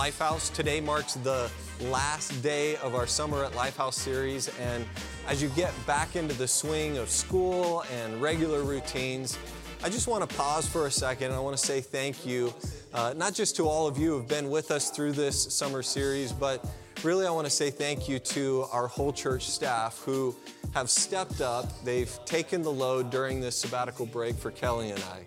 Lifehouse. Today marks the last day of our Summer at Lifehouse series, and as you get back into the swing of school and regular routines, I just want to pause for a second. I want to say thank you, uh, not just to all of you who have been with us through this summer series, but really I want to say thank you to our whole church staff who have stepped up. They've taken the load during this sabbatical break for Kelly and I.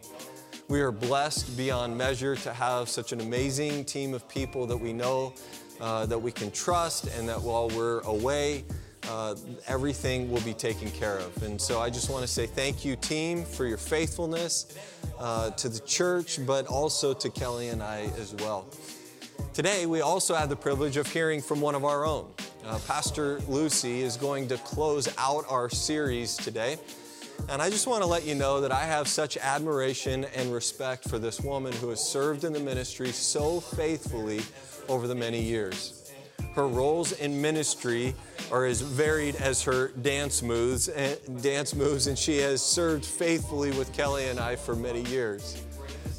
We are blessed beyond measure to have such an amazing team of people that we know uh, that we can trust, and that while we're away, uh, everything will be taken care of. And so I just want to say thank you, team, for your faithfulness uh, to the church, but also to Kelly and I as well. Today, we also have the privilege of hearing from one of our own. Uh, Pastor Lucy is going to close out our series today. And I just want to let you know that I have such admiration and respect for this woman who has served in the ministry so faithfully over the many years. Her roles in ministry are as varied as her dance moves, and eh, dance moves, and she has served faithfully with Kelly and I for many years.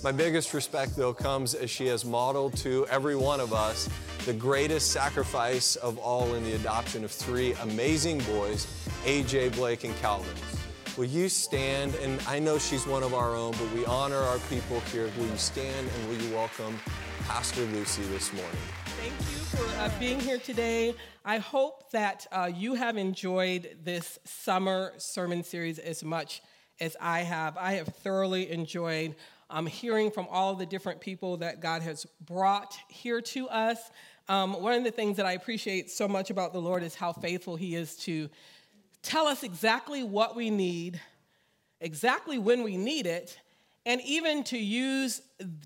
My biggest respect, though, comes as she has modeled to every one of us the greatest sacrifice of all in the adoption of three amazing boys, AJ, Blake, and Calvin. Will you stand? And I know she's one of our own, but we honor our people here. Will you stand and will you welcome Pastor Lucy this morning? Thank you for uh, being here today. I hope that uh, you have enjoyed this summer sermon series as much as I have. I have thoroughly enjoyed um, hearing from all the different people that God has brought here to us. Um, one of the things that I appreciate so much about the Lord is how faithful He is to tell us exactly what we need, exactly when we need it, and even to use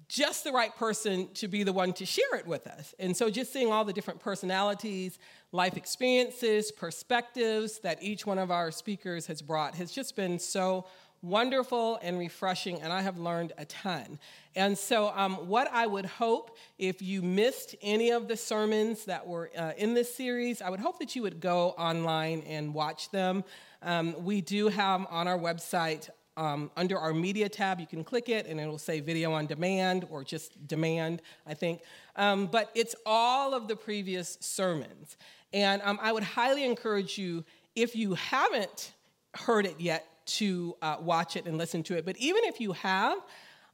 just the right person to be the one to share it with us. And so, just seeing all the different personalities, life experiences, perspectives that each one of our speakers has brought has just been so wonderful and refreshing, and I have learned a ton. And so, um, what I would hope if you missed any of the sermons that were uh, in this series, I would hope that you would go online and watch them. Um, we do have on our website um, under our media tab, you can click it and it'll say video on demand or just demand, I think. Um, but it's all of the previous sermons. And um, I would highly encourage you, if you haven't heard it yet, to uh, watch it and listen to it. But even if you have,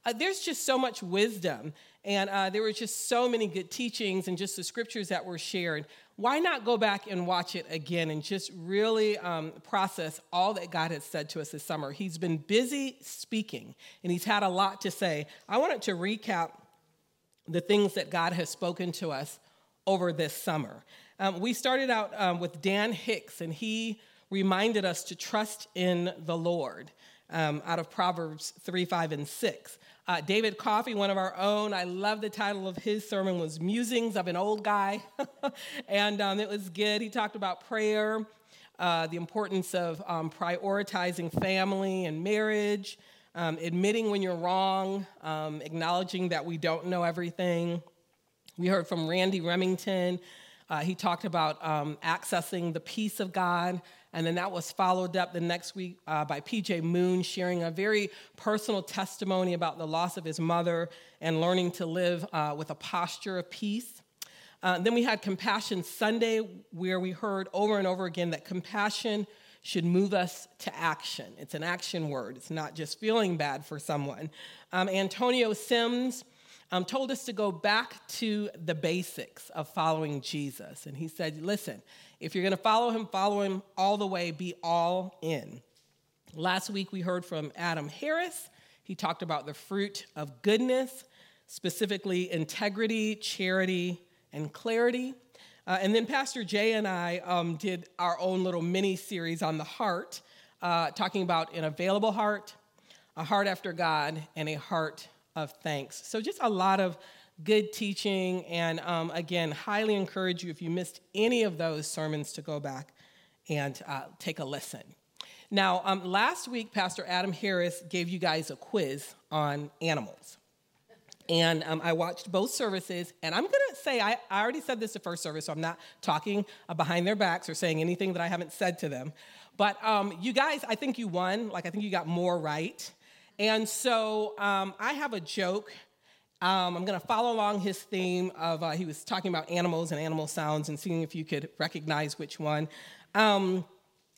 uh, there's just so much wisdom. And uh, there were just so many good teachings and just the scriptures that were shared. Why not go back and watch it again and just really um, process all that God has said to us this summer? He's been busy speaking and he's had a lot to say. I wanted to recap the things that God has spoken to us over this summer. Um, we started out um, with Dan Hicks, and he reminded us to trust in the Lord um, out of Proverbs 3, 5, and 6. Uh, David Coffey, one of our own, I love the title of his sermon was Musings of an Old Guy. and um, it was good. He talked about prayer, uh, the importance of um, prioritizing family and marriage, um, admitting when you're wrong, um, acknowledging that we don't know everything. We heard from Randy Remington. Uh, he talked about um, accessing the peace of God, and then that was followed up the next week uh, by PJ Moon sharing a very personal testimony about the loss of his mother and learning to live uh, with a posture of peace. Uh, then we had Compassion Sunday, where we heard over and over again that compassion should move us to action. It's an action word, it's not just feeling bad for someone. Um, Antonio Sims um, told us to go back to the basics of following Jesus. And he said, listen, if you're going to follow him, follow him all the way, be all in. Last week we heard from Adam Harris. He talked about the fruit of goodness, specifically integrity, charity, and clarity. Uh, and then Pastor Jay and I um, did our own little mini series on the heart, uh, talking about an available heart, a heart after God, and a heart of thanks. So, just a lot of good teaching. And um, again, highly encourage you if you missed any of those sermons to go back and uh, take a listen. Now, um, last week, Pastor Adam Harris gave you guys a quiz on animals. And um, I watched both services, and I'm gonna say, I, I, already said this the first service, so I'm not talking uh, behind their backs or saying anything that I haven't said to them. But um, you guys, I think you won. Like, I think you got more right. And so um, I have a joke Um, I'm going to follow along his theme of uh, he was talking about animals and animal sounds and seeing if you could recognize which one. Um,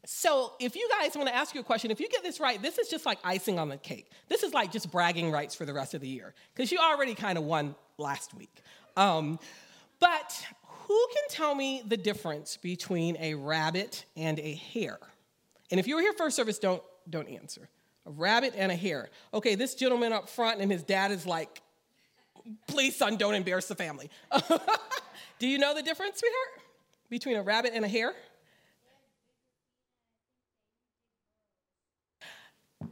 so, if you guys want to ask you a question, if you get this right, this is just like icing on the cake. This is like just bragging rights for the rest of the year because you already kind of won last week. Um, but who can tell me the difference between a rabbit and a hare? And if you were here first service, don't don't answer. A rabbit and a hare. Okay, this gentleman up front and his dad is like, please, son, don't embarrass the family. Do you know the difference, sweetheart, between a rabbit and a hare?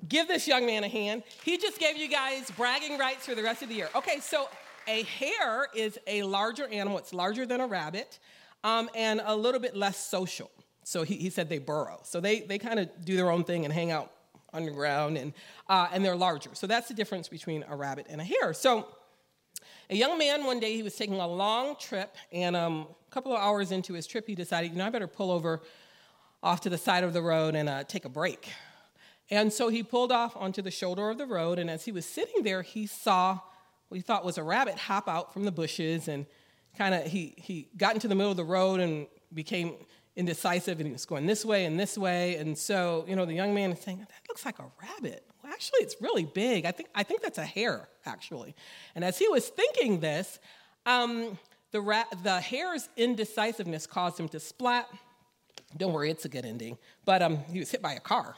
Give this young man a hand. He just gave you guys bragging rights for the rest of the year. Okay, so a hare is a larger animal, it's larger than a rabbit, um, and a little bit less social. So he, he said they burrow. So they, they kind of do their own thing and hang out underground, and, uh, and they're larger. So that's the difference between a rabbit and a hare. So a young man one day, he was taking a long trip, and um, a couple of hours into his trip, he decided, you know, I better pull over off to the side of the road and uh, take a break. And so he pulled off onto the shoulder of the road, and as he was sitting there, he saw what he thought was a rabbit hop out from the bushes and kind of he, he got into the middle of the road and became indecisive and he was going this way and this way. And so, you know, the young man is saying, That looks like a rabbit. Actually, it's really big. I think, I think that's a hare actually. And as he was thinking this, um, the, ra- the hare's indecisiveness caused him to splat. Don't worry, it's a good ending. But um, he was hit by a car.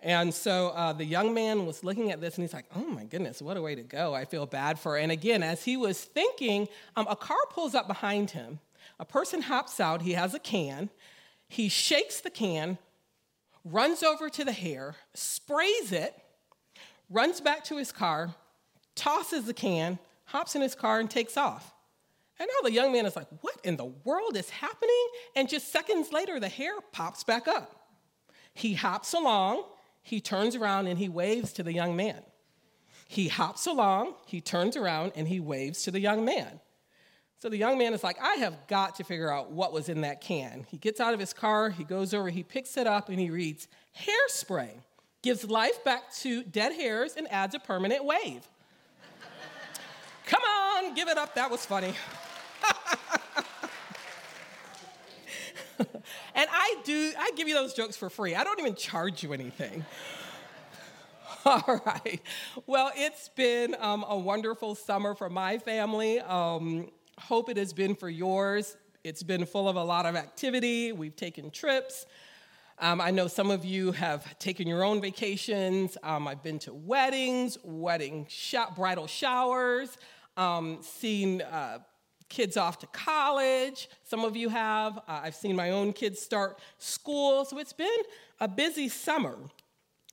And so uh, the young man was looking at this and he's like, oh my goodness, what a way to go. I feel bad for her. And again, as he was thinking, um, a car pulls up behind him. A person hops out, he has a can. He shakes the can, runs over to the hare, sprays it, runs back to his car, tosses the can, hops in his car, and takes off. And now the young man is like, What in the world is happening? And just seconds later, the hare pops back up. He hops along, he turns around, and he waves to the young man. He hops along, he turns around, and he waves to the young man. So the young man is like, I have got to figure out what was in that can. He gets out of his car, he goes over, he picks it up, and he reads, Hairspray gives life back to dead hairs and adds a permanent wave. Come on, give it up. That was funny. and I do, I give you those jokes for free. I don't even charge you anything. All right. Well, it's been um, a wonderful summer for my family. Um, hope it has been for yours. It's been full of a lot of activity. We've taken trips. Um, I know some of you have taken your own vacations. Um, I've been to weddings, wedding bridal showers, um, seen uh, kids off to college. Some of you have. Uh, I've seen my own kids start school. So it's been a busy summer.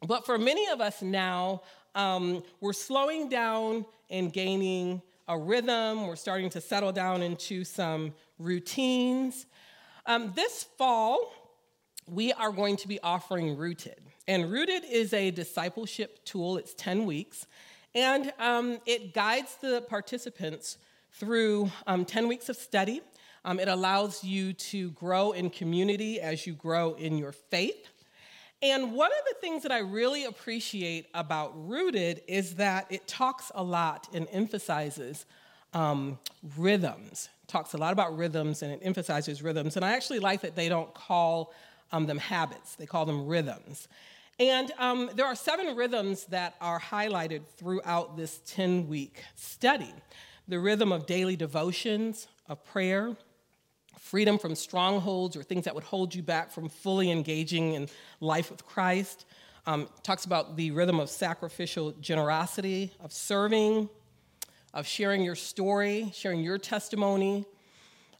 But for many of us now, um, we're slowing down and gaining a rhythm. We're starting to settle down into some routines. Um, this fall, we are going to be offering Rooted. And Rooted is a discipleship tool, it's 10 weeks, and um, it guides the participants through um, 10 weeks of study. Um, it allows you to grow in community as you grow in your faith. And one of the things that I really appreciate about Rooted is that it talks a lot and emphasizes um, rhythms. talks a lot about rhythms and it emphasizes rhythms. And I actually like that they don't call um, them habits, they call them rhythms. And um, there are seven rhythms that are highlighted throughout this 10 week study the rhythm of daily devotions, of prayer, freedom from strongholds or things that would hold you back from fully engaging in life with Christ. Um, talks about the rhythm of sacrificial generosity, of serving, of sharing your story, sharing your testimony,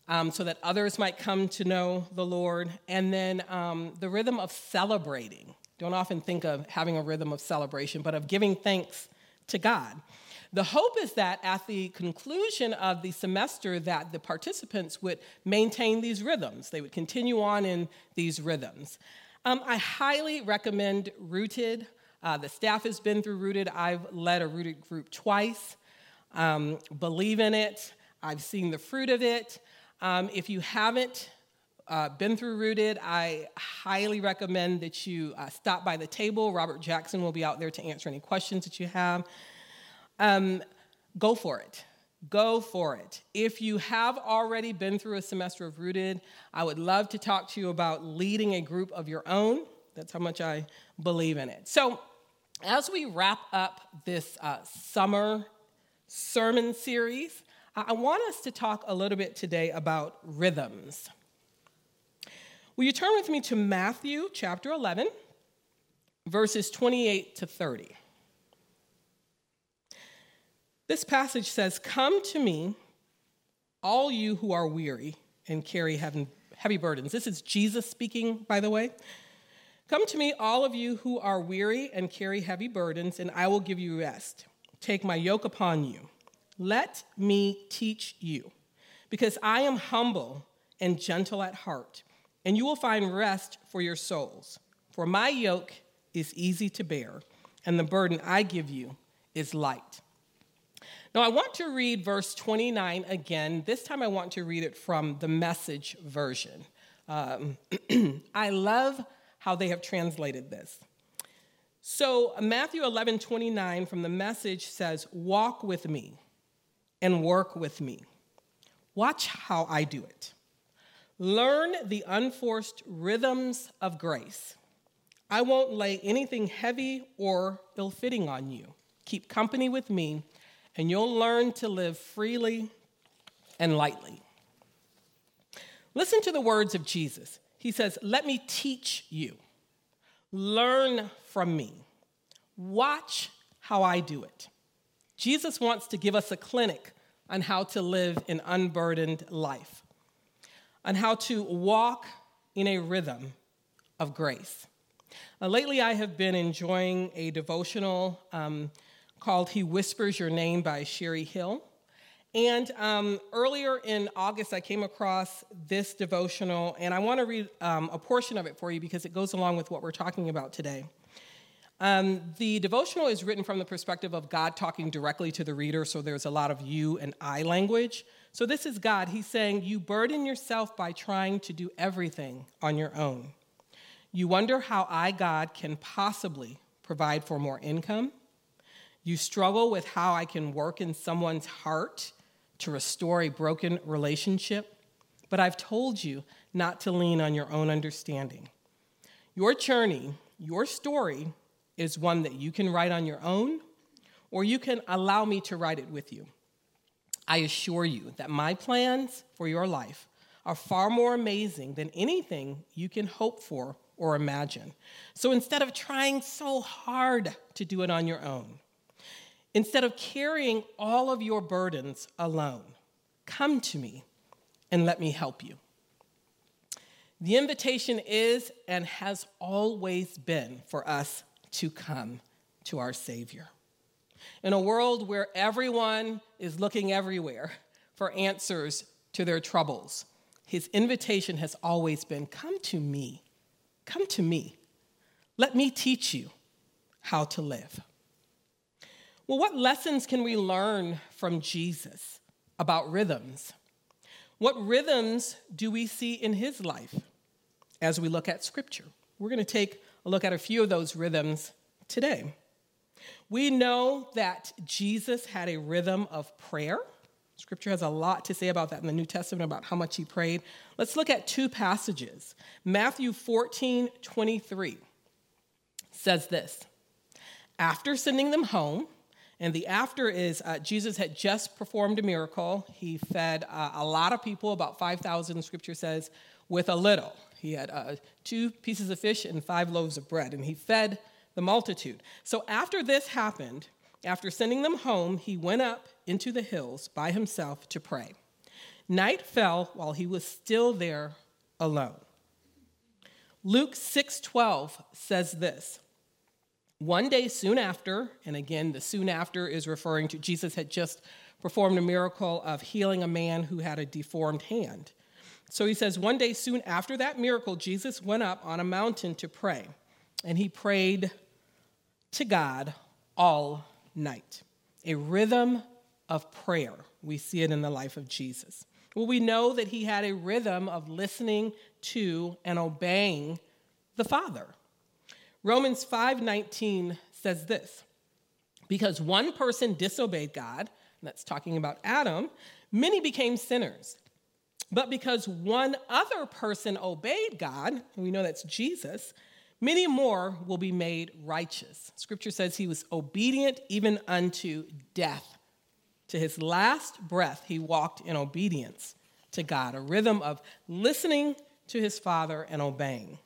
um, so that others might come to know the Lord. And then um, the rhythm of celebrating. Don't often think of having a rhythm of celebration, but of giving thanks to God. The hope is that at the conclusion of the semester that the participants would maintain these rhythms. They would continue on in these rhythms. Um, I highly recommend Rooted. Uh, the staff has been through Rooted. I've led a Rooted group twice. Um, believe in it. I've seen the fruit of it. Um, if you haven't uh, been through Rooted, I highly recommend that you uh, stop by the table. Robert Jackson will be out there to answer any questions that you have. Um, go for it. Go for it. If you have already been through a semester of Rooted, I would love to talk to you about leading a group of your own. That's how much I believe in it. So, as we wrap up this uh, summer sermon series, I want us to talk a little bit today about rhythms. Will you turn with me to Matthew chapter 11, verses 28 to 30? This passage says, Come to me, all you who are weary and carry heavy burdens. This is Jesus speaking, by the way. Come to me, all of you who are weary and carry heavy burdens, and I will give you rest. Take my yoke upon you let me teach you, because I am humble and gentle at heart, and you will find rest for your souls. For my yoke is easy to bear, and the burden I give you is light. Now, I want to read verse 29 again. This time, I want to read it from the message version. Um, I love how they have translated this. So, Matthew 11 29 from the message says, Walk with me and work with me. Watch how I do it. Learn the unforced rhythms of grace. I won't lay anything heavy or ill fitting on you. Keep company with me, and you'll learn to live freely and lightly. Listen to the words of Jesus. He says, Let me teach you. Learn from me. Watch how I do it. Jesus wants to give us a clinic on how to live an unburdened life, on how to walk in a rhythm of grace. Uh, lately, I have been enjoying a devotional um, called He Whispers Your Name by Cherie Hill. And um, earlier in August, I came across this devotional, and I want to read um, a portion of it for you because it goes along with what we're talking about today. Um, the devotional is written from the perspective of God talking directly to the reader, so there's a lot of you and I language. So this is God. He's saying, You burden yourself by trying to do everything on your own. You wonder how I, God, can possibly provide for more income. You struggle with how I can work in someone's heart to restore a broken relationship. But I've told you not to lean on your own understanding. Your journey, your story, is one that you can write on your own, or you can allow me to write it with you. I assure you that my plans for your life are far more amazing than anything you can hope for or imagine. So instead of trying so hard to do it on your own, instead of carrying all of your burdens alone, come to me and let me help you. The invitation is and has always been for us to come to our Savior. In a world where everyone is looking everywhere for answers to their troubles, his invitation has always been come to me. Come to me. Let me teach you how to live. Well, what lessons can we learn from Jesus about rhythms? What rhythms do we see in his life as we look at Scripture? We're going to take a look at a few of those rhythms today. We know that Jesus had a rhythm of prayer. Scripture has a lot to say about that in the New Testament about how much he prayed. Let's look at two passages. Matthew 14 23 says this After sending them home, and the after is uh, Jesus had just performed a miracle. He fed uh, a lot of people, about 5,000, scripture says, with a little. He had uh, two pieces of fish and five loaves of bread, and he fed the multitude. So after this happened, after sending them home, he went up into the hills by himself to pray. Night fell while he was still there alone. Luke 6:12 says this. One day soon after, and again the soon after is referring to Jesus had just performed a miracle of healing a man who had a deformed hand. So he says, one day soon after that miracle, Jesus went up on a mountain to pray, and he prayed to God all night. A rhythm of prayer. We see it in the life of Jesus. Well, we know that he had a rhythm of listening to and obeying the Father. Romans 5:19 says this, because one person disobeyed God, that's talking about Adam, many became sinners. But because one other person obeyed God, and we know that's Jesus, many more will be made righteous. Scripture says he was obedient even unto death. To his last breath, he walked in obedience to God, a rhythm of listening to his Father and obeying.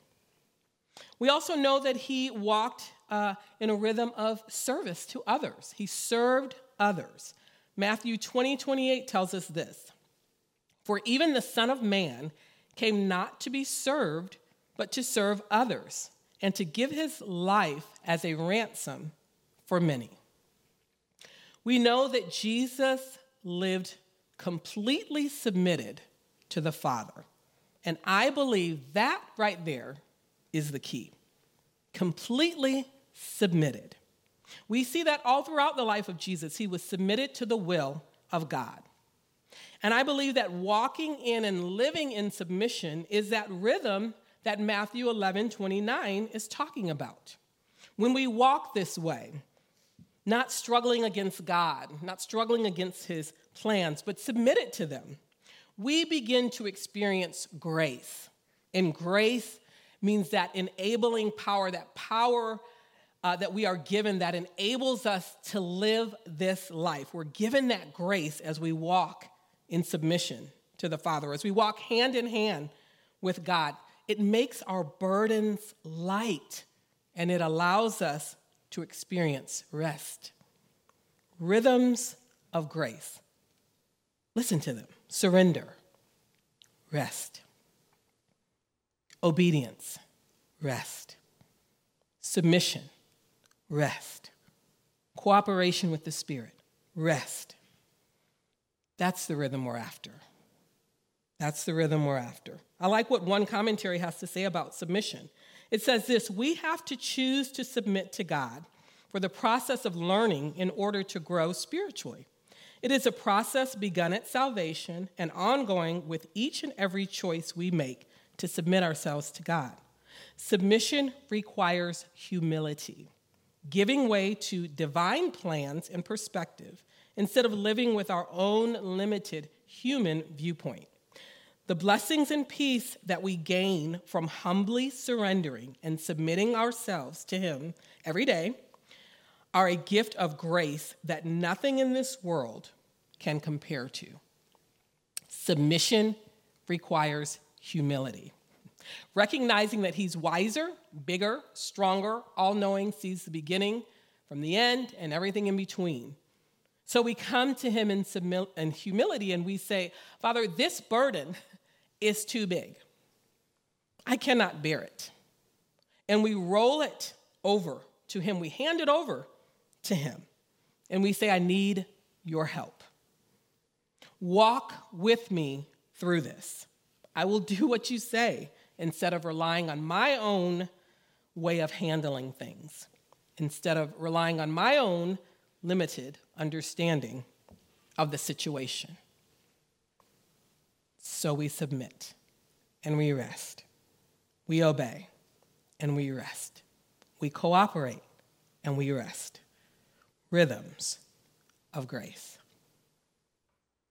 We also know that he walked uh, in a rhythm of service to others. He served others. Matthew 20, 28 tells us this For even the Son of Man came not to be served, but to serve others, and to give his life as a ransom for many. We know that Jesus lived completely submitted to the Father. And I believe that right there is the key. Completely submitted. We see that all throughout the life of Jesus. He was submitted to the will of God. And I believe that walking in and living in submission is that rhythm that Matthew 11 29 is talking about. When we walk this way, not struggling against God, not struggling against his plans, but submitted to them, we begin to experience grace. And grace means that enabling power, that power uh, that we are given that enables us to live this life. We're given that grace as we walk in submission to the Father, as we walk hand in hand with God. It makes our burdens light and it allows us to experience rest. Rhythms of grace. Listen to them surrender, rest, obedience, rest, submission, rest, cooperation with the Spirit, rest. That's the rhythm we're after. That's the rhythm we're after. I like what one commentary has to say about submission. It says this We have to choose to submit to God for the process of learning in order to grow spiritually. It is a process begun at salvation and ongoing with each and every choice we make to submit ourselves to God. Submission requires humility, giving way to divine plans and perspective instead of living with our own limited human viewpoint. The blessings and peace that we gain from humbly surrendering and submitting ourselves to Him every day are a gift of grace that nothing in this world can compare to. Submission requires humility. Recognizing that he's wiser, bigger, stronger, all knowing, sees the beginning from the end and everything in between. So we come to him in, in humility and we say, Father, this burden is too big. I cannot bear it. And we roll it over to him. We hand it over to Him and we say, I need your help. Walk with me through this. I will do what you say instead of relying on my own way of handling things, instead of relying on my own limited understanding of the situation. So we submit and we rest. We obey and we rest. We cooperate and we rest rhythms of grace.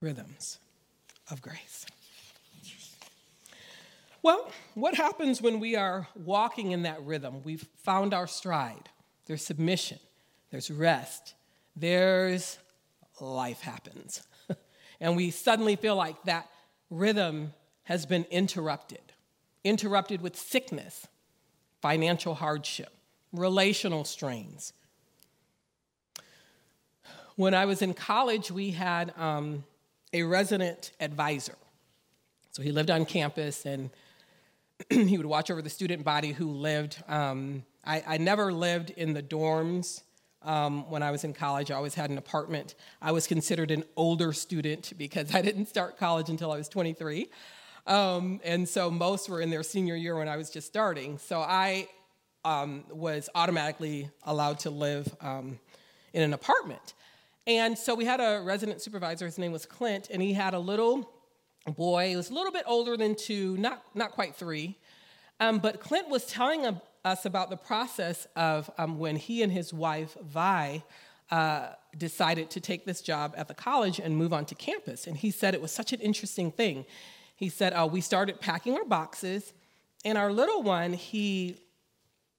Rhythms of grace. Well, what happens when we are walking in that rhythm? We've found our stride. There's submission, there's rest, there's life happens. and we suddenly feel like that rhythm has been interrupted interrupted with sickness, financial hardship, relational strains, when I was in college, we had um, a resident advisor. So he lived on campus and he would watch over the student body who lived. Um, I, I, never lived in the dorms um, when I was in college. I always had an apartment. I was considered an older student because I didn't start college until I was 23. Um, and so most were in their senior year when I was just starting. So I um, was automatically allowed to live um, in an apartment. And so we had a resident supervisor, his name was Clint, and he had a little boy, he was a little bit older than two, not, not quite three. Um, but Clint was telling us about the process of um, when he and his wife, Vi, uh, decided to take this job at the college and move on to campus. And he said it was such an interesting thing. He said, uh, We started packing our boxes, and our little one, he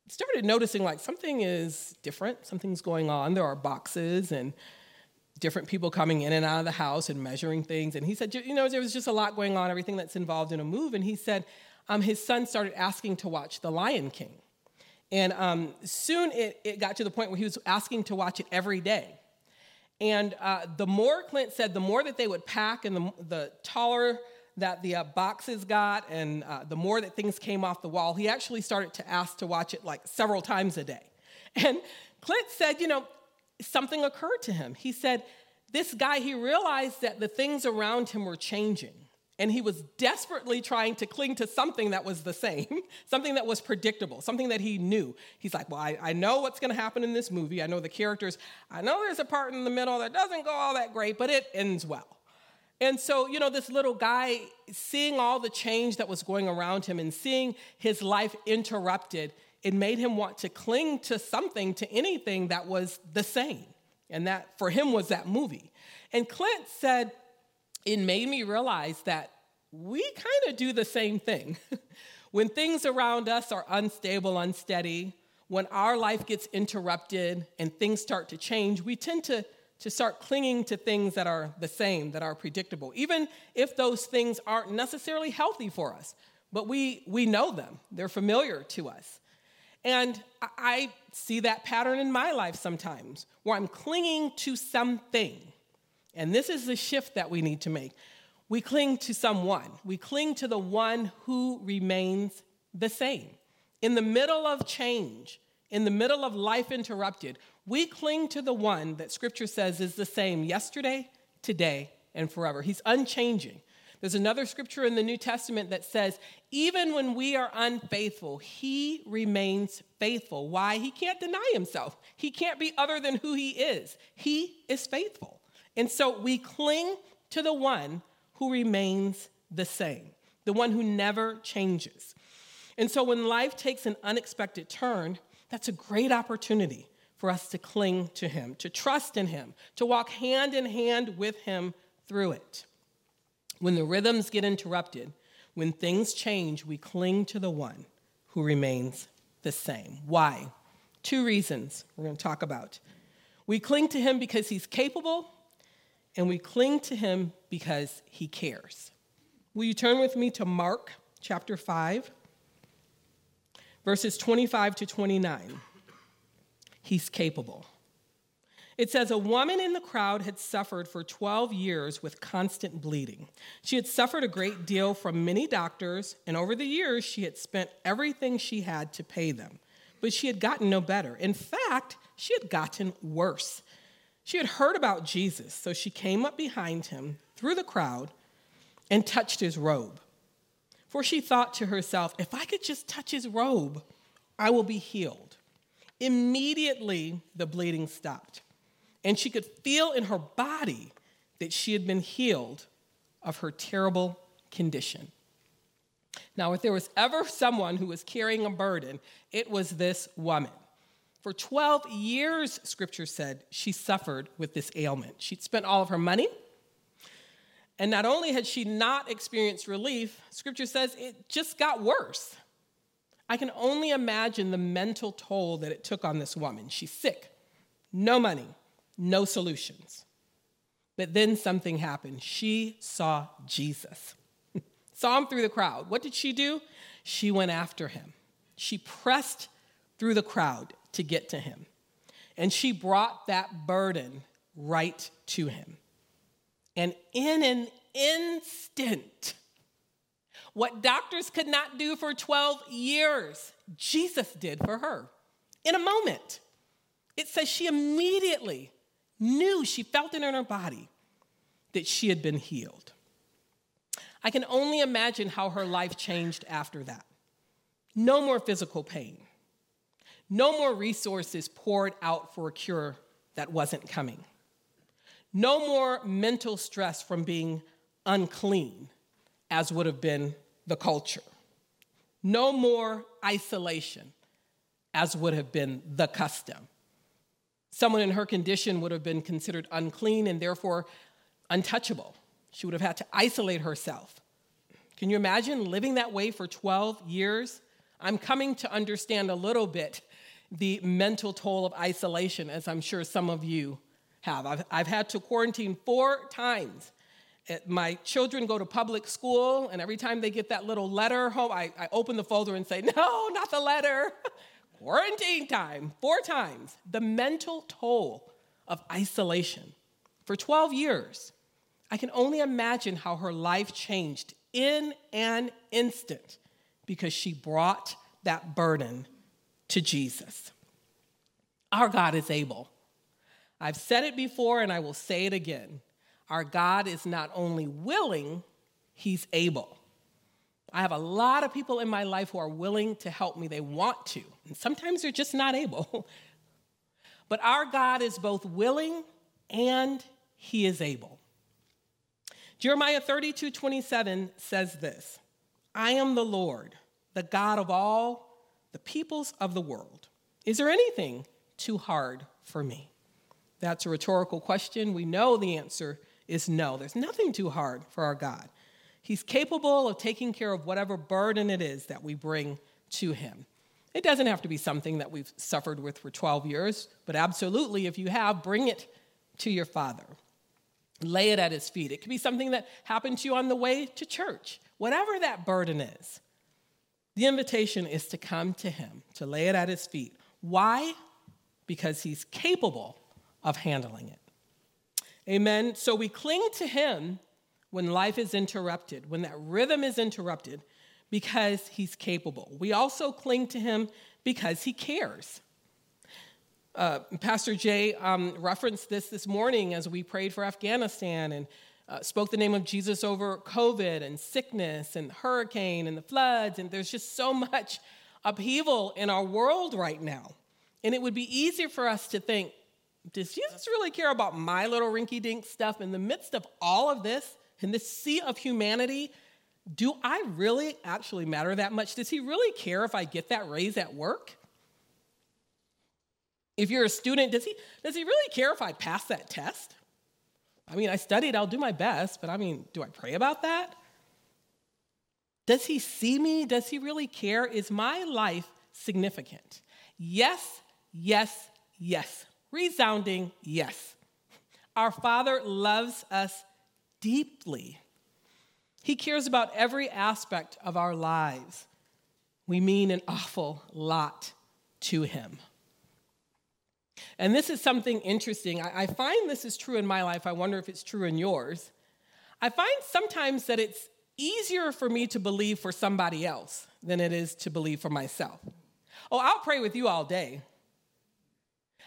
started noticing like something is different, something's going on. There are boxes and different people coming in and out of the house and measuring things. And he said, you know, there was just a lot going on, everything that's involved in a move. And he said, um, his son started asking to watch The Lion King. And um, soon it, it, got to the point where he was asking to watch it every day. And uh, the more Clint said, the more that they would pack and the, the taller that the uh, boxes got and uh, the more that things came off the wall, he actually started to ask to watch it like several times a day. And Clint said, you know, something occurred to him. He said, this guy, he realized that the things around him were changing. And he was desperately trying to cling to something that was the same, something that was predictable, something that he knew. He's like, Well, I, I know what's going to happen in this movie. I know the characters. I know there's a part in the middle that doesn't go all that great, but it ends well. And so, you know, this little guy, seeing all the change that was going around him and seeing his life interrupted, it made him want to cling to something, to anything that was the same. And that for him was that movie. And Clint said, it made me realize that we kind of do the same thing. when things around us are unstable, unsteady, when our life gets interrupted and things start to change, we tend to to start clinging to things that are the same, that are predictable, even if those things aren't necessarily healthy for us. But we, we know them, they're familiar to us. And I see that pattern in my life sometimes where I'm clinging to something. And this is the shift that we need to make. We cling to someone, we cling to the one who remains the same. In the middle of change, in the middle of life interrupted, we cling to the one that scripture says is the same yesterday, today, and forever. He's unchanging. There's another scripture in the New Testament that says, even when we are unfaithful, he remains faithful. Why? He can't deny himself. He can't be other than who he is. He is faithful. And so we cling to the one who remains the same, the one who never changes. And so when life takes an unexpected turn, that's a great opportunity for us to cling to Him, to trust in Him, to walk hand in hand with Him through it. When the rhythms get interrupted, when things change, we cling to the one who remains the same. Why? Two reasons we're going to talk about. We cling to him because he's capable, and we cling to him because he cares. Will you turn with me to Mark chapter 5, verses 25 to 29? he's capable. It says, A woman in the crowd had suffered for 12 years with constant bleeding. She had suffered a great deal from many doctors, and over the years, she had spent everything she had to pay them. But she had gotten no better. In fact, she had gotten worse. She had heard about Jesus, so she came up behind him through the crowd and touched his robe. For she thought to herself, if I could just touch his robe, I will be healed. Immediately, the bleeding stopped, and she could feel in her body that she had been healed of her terrible condition. Now, if there was ever someone who was carrying a burden, it was this woman. For 12 years, scripture said, she suffered with this ailment. She'd spent all of her money, and not only had she not experienced relief, scripture says it just got worse. I can only imagine the mental toll that it took on this woman. She's sick, no money, no solutions. But then something happened. She saw Jesus, saw him through the crowd. What did she do? She went after him. She pressed through the crowd to get to him. And she brought that burden right to him. And in an instant, what doctors could not do for 12 years, Jesus did for her in a moment. It says she immediately knew, she felt it in her body that she had been healed. I can only imagine how her life changed after that. No more physical pain, no more resources poured out for a cure that wasn't coming, no more mental stress from being unclean as would have been the culture. No more isolation, as would have been the custom. Someone in her condition would have been considered unclean and therefore untouchable. She would have had to isolate herself. Can you imagine living that way for 12 years? I'm coming to understand a little bit the mental toll of isolation, as I'm sure some of you have. I've, I've had to quarantine four times. My children go to public school, and every time they get that little letter home, I, I open the folder and say, No, not the letter. quarantine time, four times. The mental toll of isolation for 12 years. I can only imagine how her life changed in an instant because she brought that burden to Jesus. Our God is able. I've said it before and I will say it again. Our God is not only willing, He's able. I have a lot of people in my life who are willing to help me. They want to, and sometimes they're just not able. but our God is both willing and He is able. Jeremiah 32 27 says this I am the Lord, the God of all the peoples of the world. Is there anything too hard for me? That's a rhetorical question. We know the answer is no. There's nothing too hard for our God. He's capable of taking care of whatever burden it is that we bring to Him. It doesn't have to be something that we've suffered with for 12 years, but absolutely, if you have, bring it to your Father. Lay it at His feet. It could be something that happened to you on the way to church, whatever that burden is. The invitation is to come to Him, to lay it at His feet. Why? Because He's capable of handling it. Amen. So we cling to Him when life is interrupted, when that rhythm is interrupted, because He's capable. We also cling to Him because He cares. Uh, Pastor Jay um, referenced this this morning as we prayed for Afghanistan and uh, spoke the name of Jesus over COVID and sickness and hurricane and the floods. And there's just so much upheaval in our world right now. And it would be easier for us to think, does Jesus really care about my little rinky dink stuff in the midst of all of this, in this sea of humanity? Do I really actually matter that much? Does he really care if I get that raise at work? If you're a student, does he, does he really care if I pass that test? I mean, I studied, I'll do my best, but I mean, do I pray about that? Does he see me? Does he really care? Is my life significant? Yes, yes, yes. Resounding yes. Our Father loves us deeply. He cares about every aspect of our lives. We mean an awful lot to Him. And this is something interesting. I, I find this is true in my life. I wonder if it's true in yours. I find sometimes that it's easier for me to believe for somebody else than it is to believe for myself. Oh, I'll pray with you all day.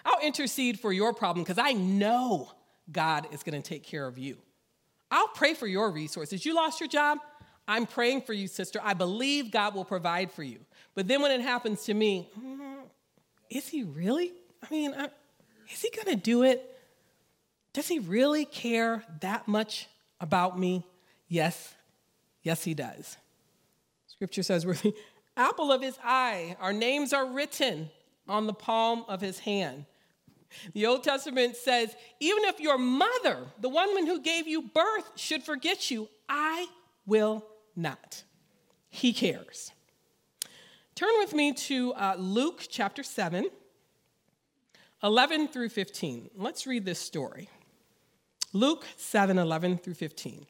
I'll intercede for your problem because I know God is going to take care of you. I'll pray for your resources. You lost your job? I'm praying for you, sister. I believe God will provide for you. But then when it happens to me, mm, is he really? I mean, I, is he going to do it? Does he really care that much about me? Yes, yes, he does. Scripture says we're the apple of his eye. Our names are written on the palm of his hand. The Old Testament says, even if your mother, the one who gave you birth, should forget you, I will not. He cares. Turn with me to uh, Luke chapter 7. 11 through 15. Let's read this story. Luke 7 11 through 15.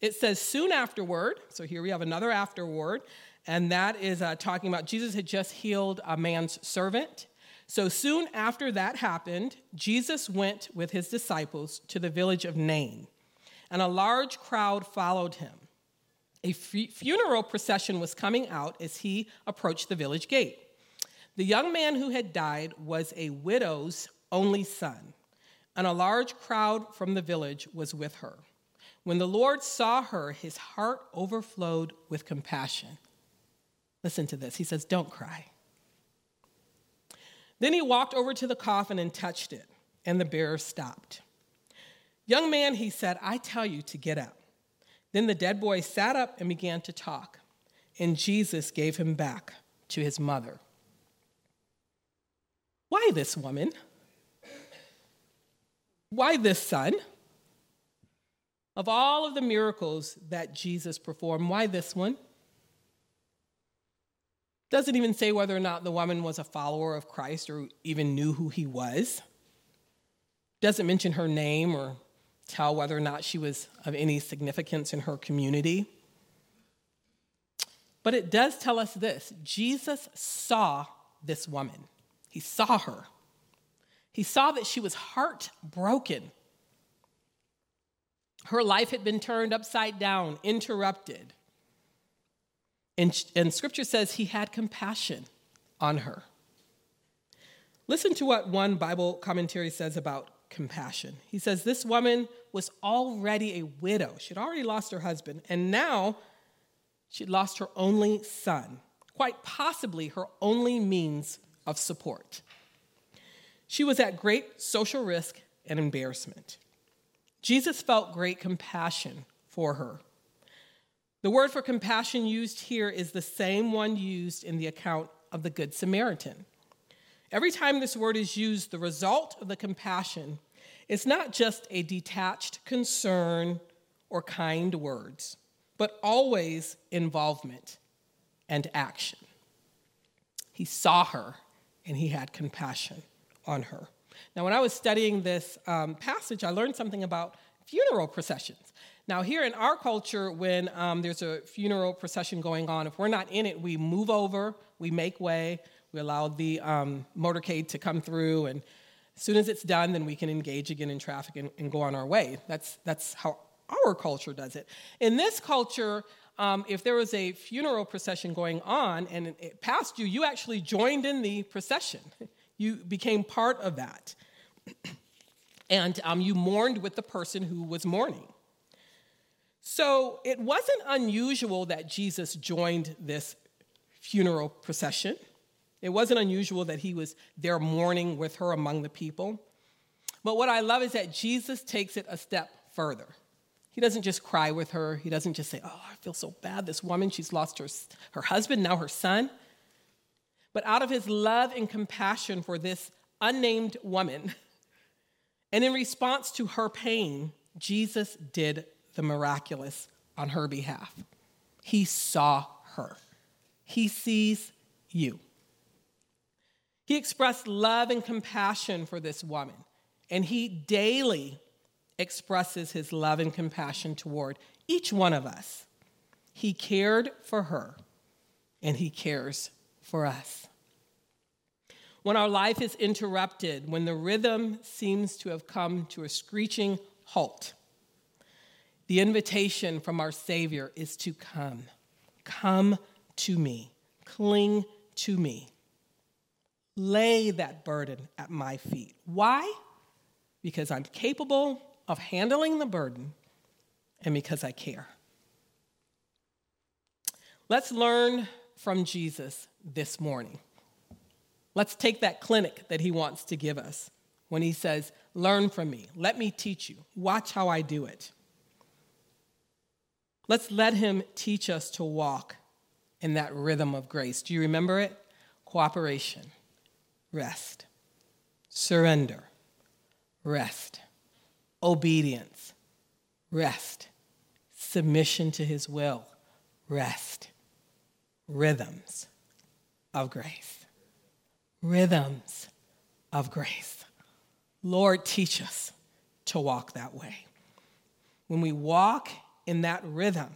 It says, soon afterward, so here we have another afterword, and that is uh, talking about Jesus had just healed a man's servant. So soon after that happened, Jesus went with his disciples to the village of Nain, and a large crowd followed him. A funeral procession was coming out as he approached the village gate. The young man who had died was a widow's only son, and a large crowd from the village was with her. When the Lord saw her, his heart overflowed with compassion. Listen to this. He says, Don't cry. Then he walked over to the coffin and touched it, and the bearer stopped. Young man, he said, I tell you to get up. Then the dead boy sat up and began to talk, and Jesus gave him back to his mother. Why this woman? Why this son? Of all of the miracles that Jesus performed, why this one? Doesn't even say whether or not the woman was a follower of Christ or even knew who he was. Doesn't mention her name or tell whether or not she was of any significance in her community. But it does tell us this Jesus saw this woman, he saw her. He saw that she was heartbroken. Her life had been turned upside down, interrupted. And, and scripture says he had compassion on her. Listen to what one Bible commentary says about compassion. He says, This woman was already a widow. She'd already lost her husband, and now she'd lost her only son, quite possibly her only means of support. She was at great social risk and embarrassment. Jesus felt great compassion for her. The word for compassion used here is the same one used in the account of the Good Samaritan. Every time this word is used, the result of the compassion is not just a detached concern or kind words, but always involvement and action. He saw her and he had compassion on her. Now, when I was studying this um, passage, I learned something about funeral processions. Now, here in our culture, when um, there's a funeral procession going on, if we're not in it, we move over, we make way, we allow the um, motorcade to come through, and as soon as it's done, then we can engage again in traffic and, and go on our way. That's, that's how our culture does it. In this culture, um, if there was a funeral procession going on and it passed you, you actually joined in the procession. You became part of that. and um, you mourned with the person who was mourning. So it wasn't unusual that Jesus joined this funeral procession. It wasn't unusual that he was there mourning with her among the people. But what I love is that Jesus takes it a step further. He doesn't just cry with her. He doesn't just say, Oh, I feel so bad. This woman, she's lost her, her husband, now her son. But out of his love and compassion for this unnamed woman, and in response to her pain, Jesus did the miraculous on her behalf. He saw her. He sees you. He expressed love and compassion for this woman, and he daily expresses his love and compassion toward each one of us. He cared for her, and he cares for us. When our life is interrupted, when the rhythm seems to have come to a screeching halt, the invitation from our Savior is to come. Come to me. Cling to me. Lay that burden at my feet. Why? Because I'm capable of handling the burden and because I care. Let's learn from Jesus this morning. Let's take that clinic that he wants to give us when he says, Learn from me, let me teach you, watch how I do it. Let's let him teach us to walk in that rhythm of grace. Do you remember it? Cooperation, rest, surrender, rest, obedience, rest, submission to his will, rest, rhythms of grace. Rhythms of grace. Lord, teach us to walk that way. When we walk in that rhythm,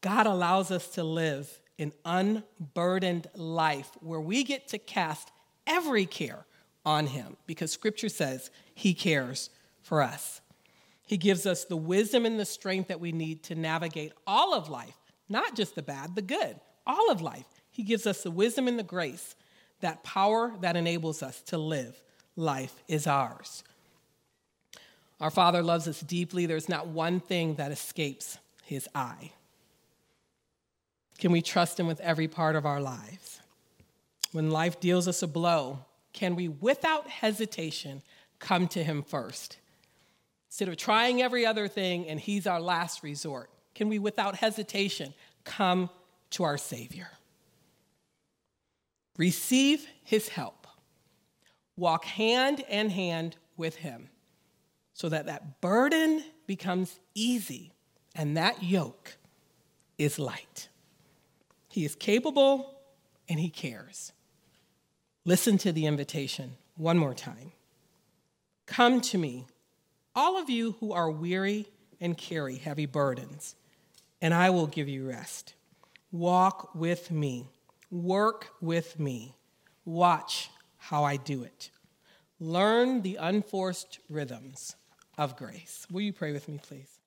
God allows us to live an unburdened life where we get to cast every care on Him because Scripture says He cares for us. He gives us the wisdom and the strength that we need to navigate all of life, not just the bad, the good, all of life. He gives us the wisdom and the grace, that power that enables us to live. Life is ours. Our Father loves us deeply. There's not one thing that escapes his eye. Can we trust him with every part of our lives? When life deals us a blow, can we, without hesitation, come to him first? Instead of trying every other thing and he's our last resort, can we, without hesitation, come to our Savior? Receive his help. Walk hand in hand with him so that that burden becomes easy and that yoke is light. He is capable and he cares. Listen to the invitation one more time. Come to me, all of you who are weary and carry heavy burdens, and I will give you rest. Walk with me, work with me, watch how I do it. Learn the unforced rhythms of grace. Will you pray with me, please?